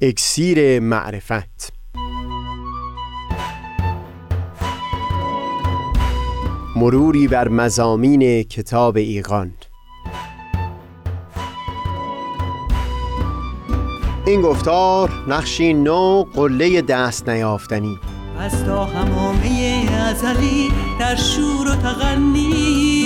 اکسیر معرفت. مروری بر مزامین کتاب ایقان این گفتار نقشی نو قله دست نیافتنی. از تا همامه ازلی در شور و تغنیست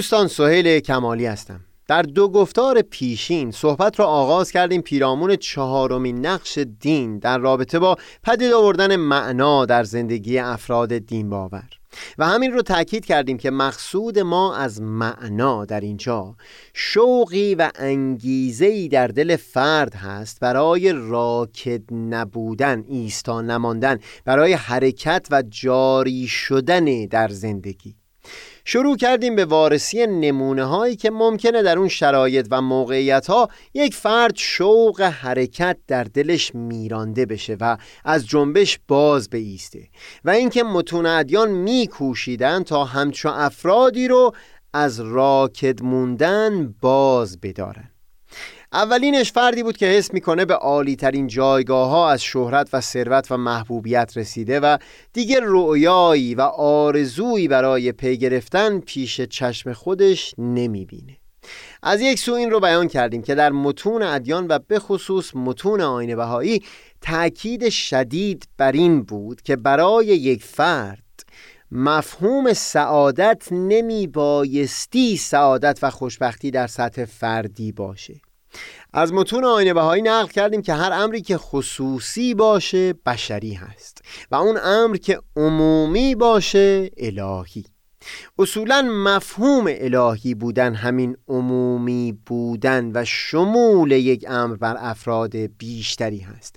دوستان سهیل کمالی هستم. در دو گفتار پیشین صحبت را آغاز کردیم پیرامون چهارمین نقش دین در رابطه با پدید آوردن معنا در زندگی افراد دین باور. و همین رو تاکید کردیم که مقصود ما از معنا در اینجا شوقی و انگیزه‌ای در دل فرد هست برای راکد نبودن ایستا نماندن برای حرکت و جاری شدن در زندگی. شروع کردیم به وارسی نمونه هایی که ممکنه در اون شرایط و موقعیت ها یک فرد شوق حرکت در دلش میرانده بشه و از جنبش باز بیسته و اینکه متون ادیان میکوشیدن تا همچو افرادی رو از راکد موندن باز بدارن. اولینش فردی بود که حس می‌کنه به عالی ترین جایگاه ها از شهرت و ثروت و محبوبیت رسیده و دیگه رؤیایی و آرزویی برای پی گرفتن پیش چشم خودش نمی‌بینه. از یک سو این رو بیان کردیم که در متون ادیان و به خصوص متون آین بهایی تأکید شدید بر این بود که برای یک فرد مفهوم سعادت نمی بایستی سعادت و خوشبختی در سطح فردی باشه. از متون آینه بهایی نقل کردیم که هر امری که خصوصی باشه بشری هست و اون امر که عمومی باشه الهی. اصولا مفهوم الهی بودن همین عمومی بودن و شمول یک امر بر افراد بیشتری هست.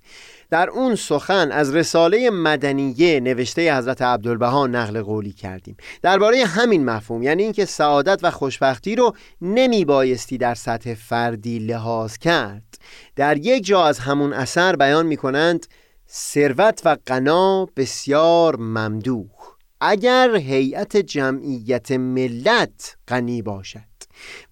در اون سخن از رساله مدنیه نوشته حضرت عبدالبها نقل قولی کردیم. درباره همین مفهوم یعنی اینکه سعادت و خوشبختی رو نمی بایستی در سطح فردی لحاظ کرد. در یک جا از همون اثر بیان می کنند ثروت و غنا بسیار ممدوح. اگر هیئت جمعیت ملت غنی باشد.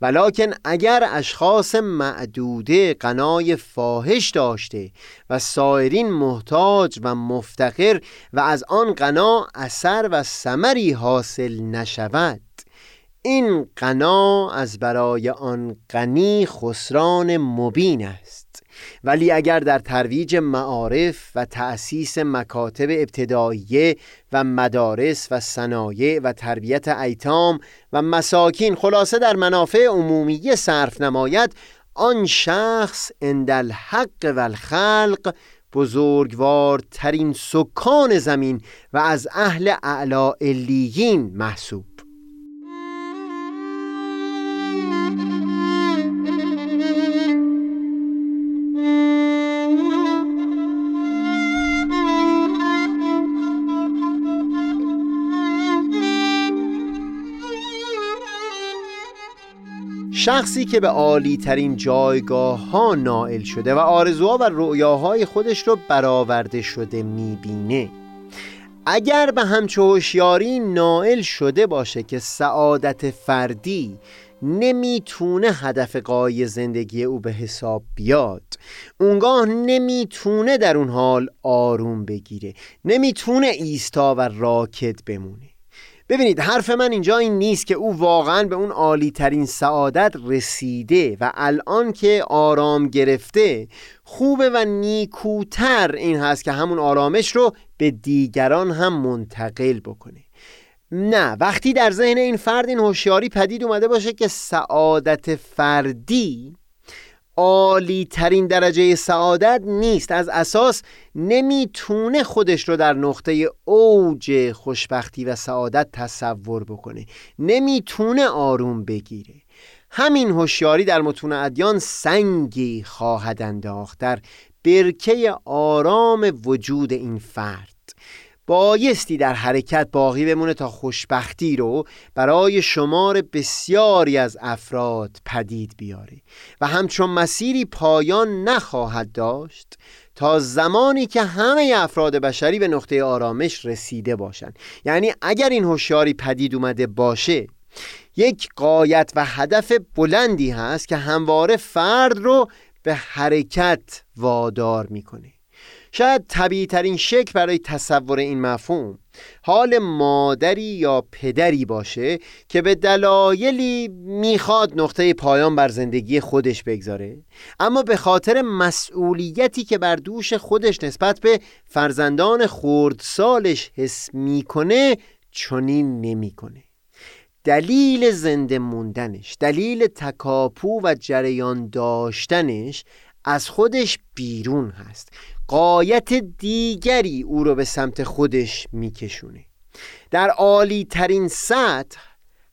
ولکن اگر اشخاص معدوده قنای فاحش داشته و سایرین محتاج و مفتقر و از آن قنا اثر و ثمری حاصل نشود این قنا از برای آن غنی خسران مبین است. ولی اگر در ترویج معارف و تأسیس مکاتب ابتداییه و مدارس و صنایع و تربیت ایتام و مساکین خلاصه در منافع عمومی صرف نماید آن شخص اندل حق و الخلق بزرگوارترین سکان زمین و از اهل اعلا علیین محسوب. شخصی که به عالی ترین جایگاه ها نائل شده و آرزوها و رؤیاهای خودش رو برآورده شده می‌بینه. اگر به همچه هوشیاری نائل شده باشه که سعادت فردی نمی‌تونه هدف قای زندگی او به حساب بیاد اونگاه نمی‌تونه در اون حال آروم بگیره نمی‌تونه ایستا و راکد بمونه. ببینید حرف من اینجا این نیست که او واقعا به اون عالی ترین سعادت رسیده و الان که آرام گرفته خوبه و نیکوتر این هست که همون آرامش رو به دیگران هم منتقل بکنه. نه وقتی در ذهن این فرد این هوشیاری پدید اومده باشه که سعادت فردی عالی ترین درجه سعادت نیست. از اساس نمی‌تونه خودش رو در نقطه اوج خوشبختی و سعادت تصور بکنه. نمی‌تونه آروم بگیره. همین هوشیاری در متون ادیان سنگی خواهد انداخت. در برکه آرام وجود این فرد. بایستی در حرکت باقی بمونه تا خوشبختی رو برای شمار بسیاری از افراد پدید بیاره و همچون مسیری پایان نخواهد داشت تا زمانی که همه افراد بشری به نقطه آرامش رسیده باشند. یعنی اگر این هوشیاری پدید اومده باشه یک قایت و هدف بلندی هست که همواره فرد رو به حرکت وادار می‌کنه. شاید طبیعی ترین شکل برای تصور این مفهوم حال مادری یا پدری باشه که به دلایلی می‌خواد نقطه پایان بر زندگی خودش بگذاره اما به خاطر مسئولیتی که بر دوش خودش نسبت به فرزندان خردسالش حس می‌کنه چنین نمی‌کنه. دلیل زنده موندنش دلیل تکاپو و جریان داشتنش از خودش بیرون هست. قایت دیگری او رو به سمت خودش میکشونه. در عالی ترین سطح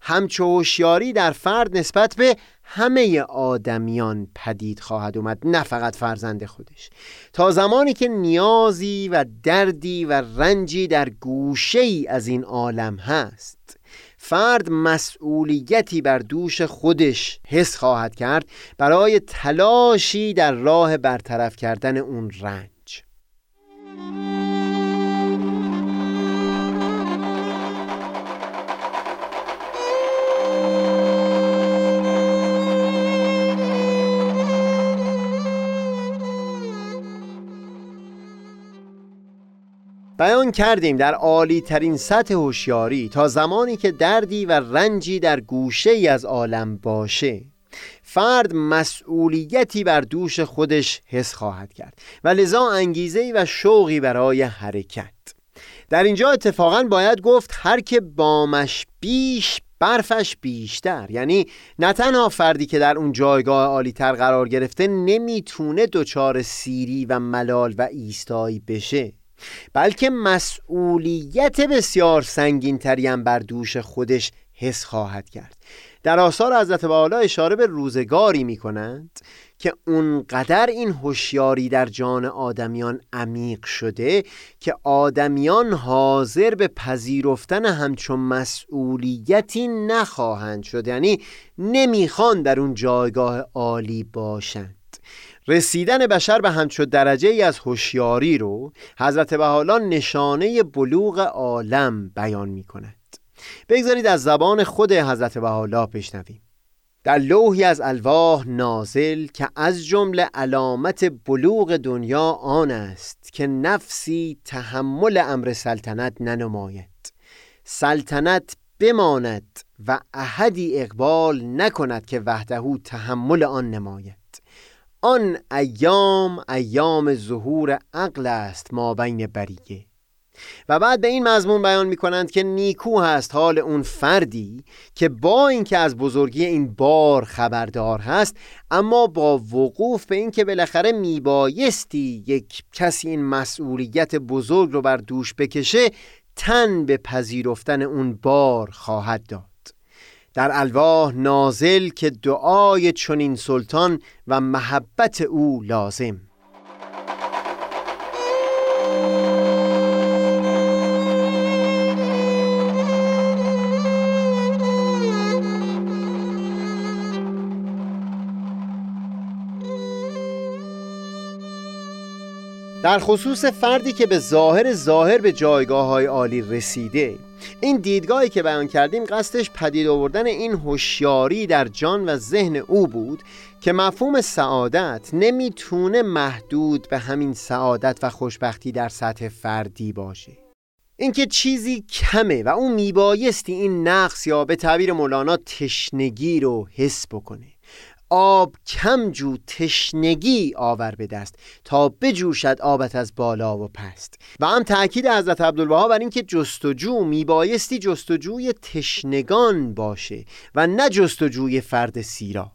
همچو هوشیاری در فرد نسبت به همه آدمیان پدید خواهد اومد نه فقط فرزند خودش. تا زمانی که نیازی و دردی و رنجی در گوشه ای از این عالم هست فرد مسئولیتی بر دوش خودش حس خواهد کرد برای تلاشی در راه برطرف کردن اون رنج. بیان کردیم در عالی ترین سطح هوشیاری تا زمانی که دردی و رنجی در گوشه ای از عالم باشه. فرد مسئولیتی بر دوش خودش حس خواهد کرد و لذا انگیزه و شوقی برای حرکت. در اینجا اتفاقا باید گفت هر که بامش بیش برفش بیشتر. یعنی نه تنها فردی که در اون جایگاه عالی تر قرار گرفته نمی‌تونه دچار سیری و ملال و ایستایی بشه. بلکه مسئولیت بسیار سنگین هم بر دوش خودش حس خواهد کرد. در آثار حضرت والا اشاره به روزگاری می کنند که اونقدر این هوشیاری در جان آدمیان عمیق شده که آدمیان حاضر به پذیرفتن همچون مسئولیتی نخواهند شد یعنی نمی‌خوان در اون جایگاه عالی باشند. رسیدن بشر به همچو درجه ای از هوشیاری رو حضرت بحالا نشانه بلوغ عالم بیان می کند بگذارید از زبان خود حضرت بحالا بشنویم. در لوحی از الواح نازل که از جمله علامت بلوغ دنیا آن است که نفسی تحمل امر سلطنت ننماید. سلطنت بماند و احدی اقبال نکند که وحدهو تحمل آن نماید. آن ایام ایام ظهور عقل است ما بین بریه. و بعد به این مضمون بیان می کنند که نیکو هست حال اون فردی که با اینکه از بزرگی این بار خبردار هست اما با وقوف به اینکه بالاخره میبایستی یک کسی این مسئولیت بزرگ رو بر دوش بکشه تن به پذیرفتن اون بار خواهد داد. در الواح نازل که دعای چنین سلطان و محبت او لازم. در خصوص فردی که به ظاهر ظاهر به جایگاه های عالی رسیده این دیدگاهی که بیان کردیم قصدش پدید آوردن این هوشیاری در جان و ذهن او بود که مفهوم سعادت نمی‌تونه محدود به همین سعادت و خوشبختی در سطح فردی باشه. اینکه چیزی کمه و اون میبایستی این نقص یا به تعبیر مولانا تشنگی رو حس بکنه. آب کم جو تشنگی آور به دست تا بجوشد آبت از بالا و پست. و هم تاکید حضرت عبدالبها بر اینکه جستجو میبایستی جستجوی تشنگان باشه و نه جستجوی فرد سیراب.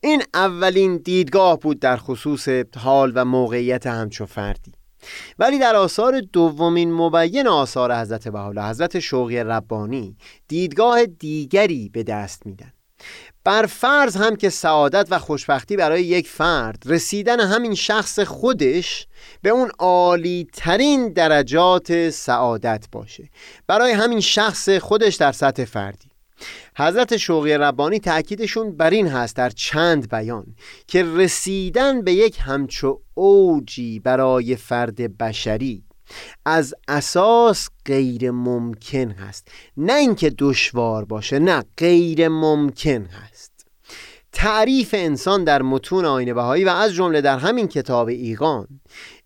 این اولین دیدگاه بود در خصوص حال و موقعیت همچو فردی. ولی در آثار دومین مبین آثار حضرت بحالا حضرت شوقی ربانی دیدگاه دیگری به دست میدن. بر فرض هم که سعادت و خوشبختی برای یک فرد رسیدن همین شخص خودش به اون عالی ترین درجات سعادت باشه. برای همین شخص خودش در سطح فردی. حضرت شوقی ربانی تأکیدشون بر این هست در چند بیان که رسیدن به یک همچو اوجی برای فرد بشری از اساس غیر ممکن هست. نه اینکه دشوار باشه نه غیر ممکن هست. تعریف انسان در متون آین بهایی و از جمله در همین کتاب ایقان.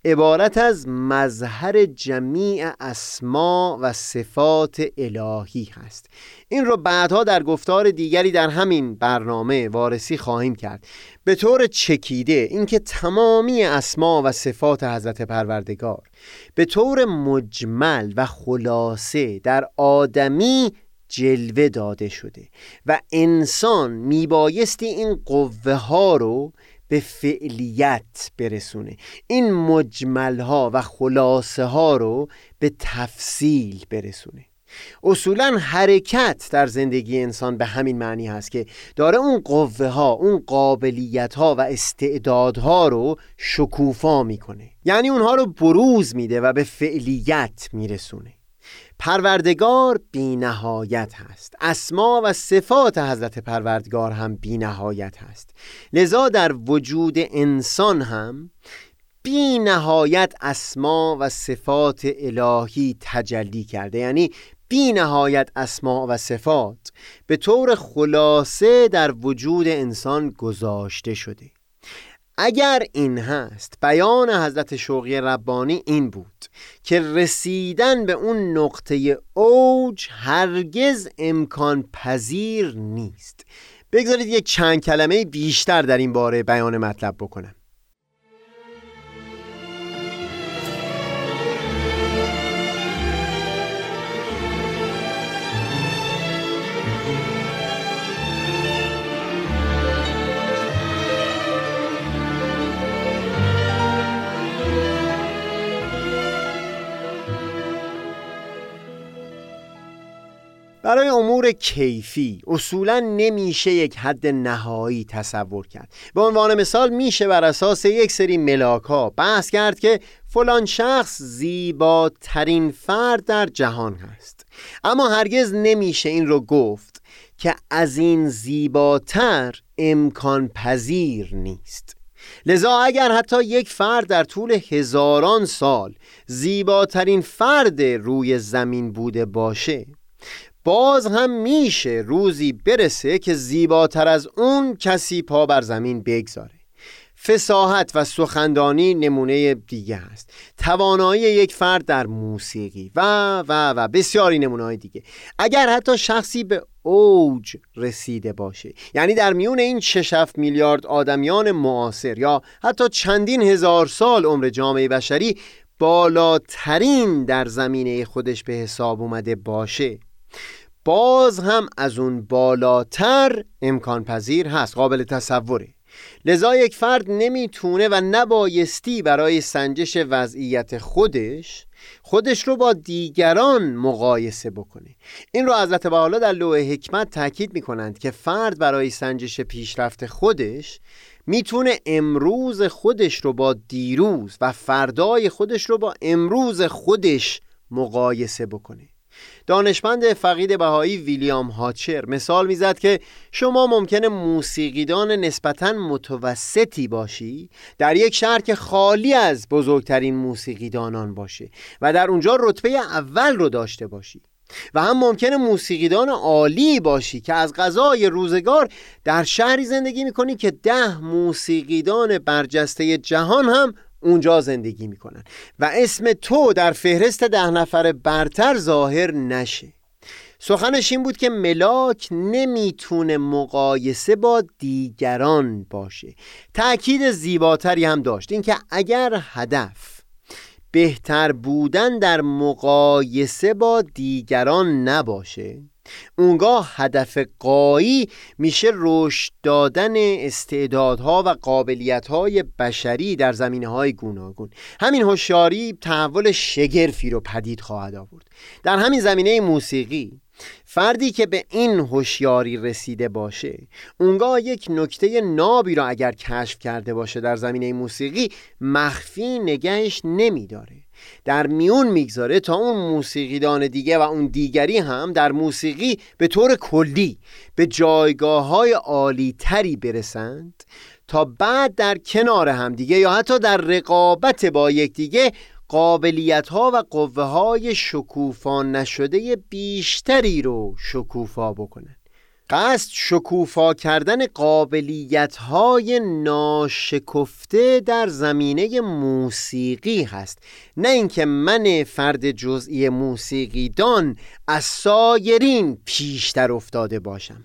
عبارت از مظهر جمیع اسما و صفات الهی هست. این رو بعدها در گفتار دیگری در همین برنامه وارسی خواهیم کرد. به طور چکیده اینکه تمامی اسما و صفات حضرت پروردگار به طور مجمل و خلاصه در آدمی جلوه داده شده و انسان میبایستی این قوه ها رو به فعلیت برسونه. این مجمل ها و خلاصه ها رو به تفصیل برسونه. اصولا حرکت در زندگی انسان به همین معنی هست که داره اون قوه ها اون قابلیت ها و استعدادها رو شکوفا می‌کنه. یعنی اونها رو بروز میده و به فعلیت میرسونه. پروردگار بی نهایت هست. اسما و صفات حضرت پروردگار هم بی نهایت هست. لذا در وجود انسان هم بی نهایت اسما و صفات الهی تجلی کرده. یعنی بی نهایت اسما و صفات به طور خلاصه در وجود انسان گذاشته شده. اگر این هست بیان حضرت شوقی ربانی این بود که رسیدن به اون نقطه اوج هرگز امکان پذیر نیست. بگذارید یک چند کلمه بیشتر در این باره بیان مطلب بکنم. برای امور کیفی اصولا نمیشه یک حد نهایی تصور کرد. به عنوان مثال میشه بر اساس یک سری ملاک ها بحث کرد که فلان شخص زیباترین فرد در جهان هست. اما هرگز نمیشه این رو گفت که از این زیباتر امکان پذیر نیست. لذا اگر حتی یک فرد در طول هزاران سال زیباترین فرد روی زمین بوده باشه باز هم میشه روزی برسه که زیباتر از اون کسی پا بر زمین بگذاره. فساحت و سخندانی نمونه دیگه هست. توانایی یک فرد در موسیقی و و و بسیاری نمونه دیگه. اگر حتی شخصی به اوج رسیده باشه یعنی در میون این 6 میلیارد آدمیان معاصر یا حتی چندین هزار سال عمر جامعه بشری بالاترین در زمینه خودش به حساب اومده باشه. باز هم از اون بالاتر امکان پذیر هست قابل تصوره. لذا یک فرد نمی‌تونه و نبایستی برای سنجش وضعیت خودش خودش رو با دیگران مقایسه بکنه. این رو حضرت حالا در لوح حکمت تاکید می‌کنند که فرد برای سنجش پیشرفت خودش می‌تونه امروز خودش رو با دیروز و فردای خودش رو با امروز خودش مقایسه بکنه. دانشمند فقید بهایی ویلیام هاچر مثال می‌زد که شما ممکنه موسیقیدان نسبتا متوسطی باشی در یک شهر که خالی از بزرگترین موسیقیدانان باشه و در اونجا رتبه اول رو داشته باشی. و هم ممکنه موسیقیدان عالی باشی که از غذای روزگار در شهری زندگی می‌کنی که ده موسیقیدان برجسته جهان هم اونجا زندگی می‌کنن. و اسم تو در فهرست ده نفر برتر ظاهر نشه. سخنش این بود که ملاک نمی‌تونه مقایسه با دیگران باشه. تأکید زیباتری هم داشت. اینکه اگر هدف بهتر بودن در مقایسه با دیگران نباشه اونگاه هدف قایی میشه رشد دادن استعدادها و قابلیتهای بشری در زمینه های گوناگون. همین هوشیاری تحول شگرفی رو پدید خواهد آورد. در همین زمینه موسیقی فردی که به این هوشیاری رسیده باشه اونگاه یک نکته نابی را اگر کشف کرده باشه در زمینه موسیقی مخفی نگهش نمیداره. در میون می‌گذاره تا اون موسیقیدان دیگه و اون دیگری هم در موسیقی به طور کلی به جایگاه های عالی تری برسند تا بعد در کنار هم دیگه یا حتی در رقابت با یکدیگه قابلیت ها و قوه های شکوفا نشده بیشتری رو شکوفا بکنن قصد شکوفا کردن قابلیت های ناشکفته در زمینه موسیقی هست. نه اینکه من فرد جزئی موسیقی دان از سایرین پیشتر افتاده باشم.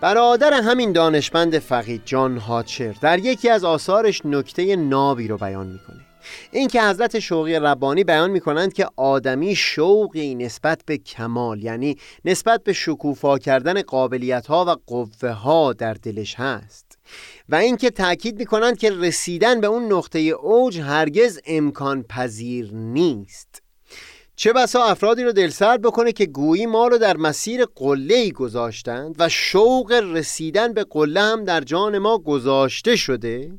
برادر همین دانشمند فقید جان هاچر در یکی از آثارش نکته نابی رو بیان می‌کنه. اینکه حضرت شوقی ربانی بیان می‌کنند که آدمی شوقی نسبت به کمال یعنی نسبت به شکوفا کردن قابلیت ها و قوه ها در دلش هست. و اینکه تاکید می‌کنند که رسیدن به اون نقطه اوج هرگز امکان پذیر نیست. چه بسا افرادی رو دلسرد بکنه که گویی ما رو در مسیر قله ای گذاشتند و شوق رسیدن به قله هم در جان ما گذاشته شده.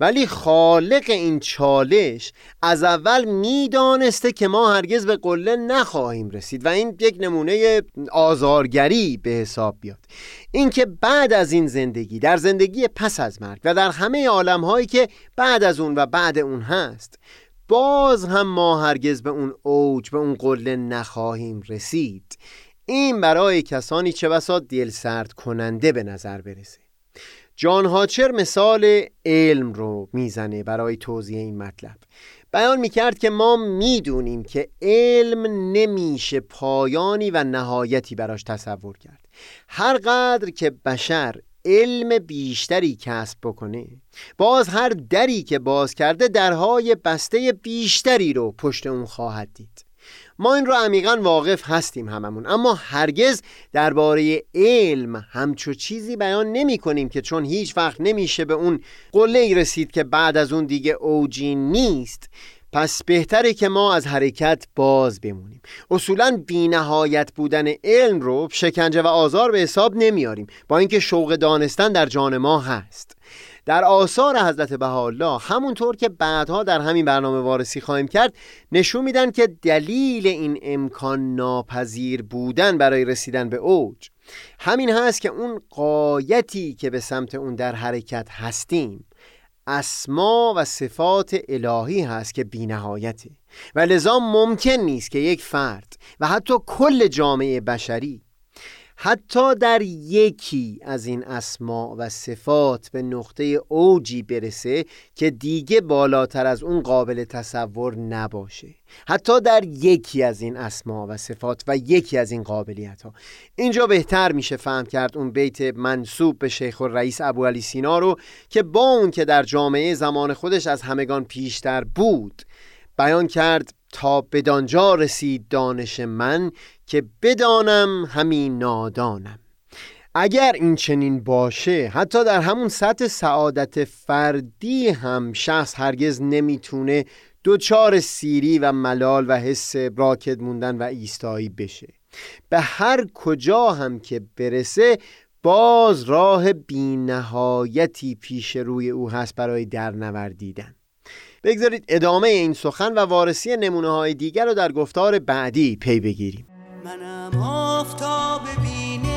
ولی خالق این چالش از اول می‌دانسته که ما هرگز به قله نخواهیم رسید و این یک نمونه آزارگری به حساب بیاد. اینکه بعد از این زندگی در زندگی پس از مرگ و در همه عالم هایی که بعد از اون و بعد اون هست باز هم ما هرگز به اون اوج به اون قله نخواهیم رسید. این برای کسانی چه بسا دل سرد کننده به نظر برسه. جان هاچر مثال علم رو می‌زنه برای توضیح این مطلب. بیان می‌کرد که ما می‌دونیم که علم نمیشه پایانی و نهایتی براش تصور کرد. هر قدر که بشر علم بیشتری کسب بکنه. باز هر دری که باز کرده درهای بسته بیشتری رو پشت اون خواهد دید. ما این رو عمیقا واقف هستیم هممون اما هرگز درباره علم همچو چیزی بیان نمی کنیم که چون هیچ وقت نمیشه به اون قله رسید که بعد از اون دیگه اوجی نیست. پس بهتره که ما از حرکت باز بمونیم. اصولا بینهایت بودن علم رو شکنجه و آزار به حساب نمیاریم. با اینکه شوق دانستن در جان ما هست. در آثار حضرت بهاءالله همونطور که بعدها در همین برنامه وارسی خواهیم کرد نشون میدن که دلیل این امکان ناپذیر بودن برای رسیدن به اوج. همین هست که اون قایتی که به سمت اون در حرکت هستیم اسما و صفات الهی هست که بینهایته. و لذا ممکن نیست که یک فرد و حتی کل جامعه بشری حتی در یکی از این اسما و صفات به نقطه اوجی برسه که دیگه بالاتر از اون قابل تصور نباشه. حتی در یکی از این اسما و صفات و یکی از این قابلیت ها اینجا بهتر میشه فهم کرد اون بیت منصوب به شیخ و رئیس ابو علی سینا رو که با اون که در جامعه زمان خودش از همگان پیشتر بود بیان کرد تا بدانجا رسید دانش من که بدانم همین نادانم. اگر این چنین باشه حتی در همون سطح سعادت فردی هم شخص هرگز نمی‌تونه دوچار سیری و ملال و حس راکت موندن و ایستایی بشه. به هر کجا هم که برسه باز راه بینهایتی پیش روی او هست برای درنوردیدن بگذارید ادامه این سخن و وارسی نمونه های دیگر رو در گفتار بعدی پی بگیریم. منم آفتاب بینش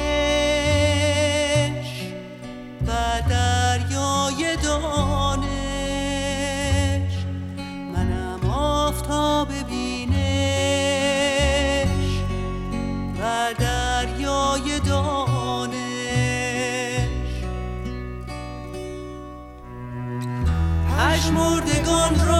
و دریای دانش. منم آفتاب بینش. پژمردگان را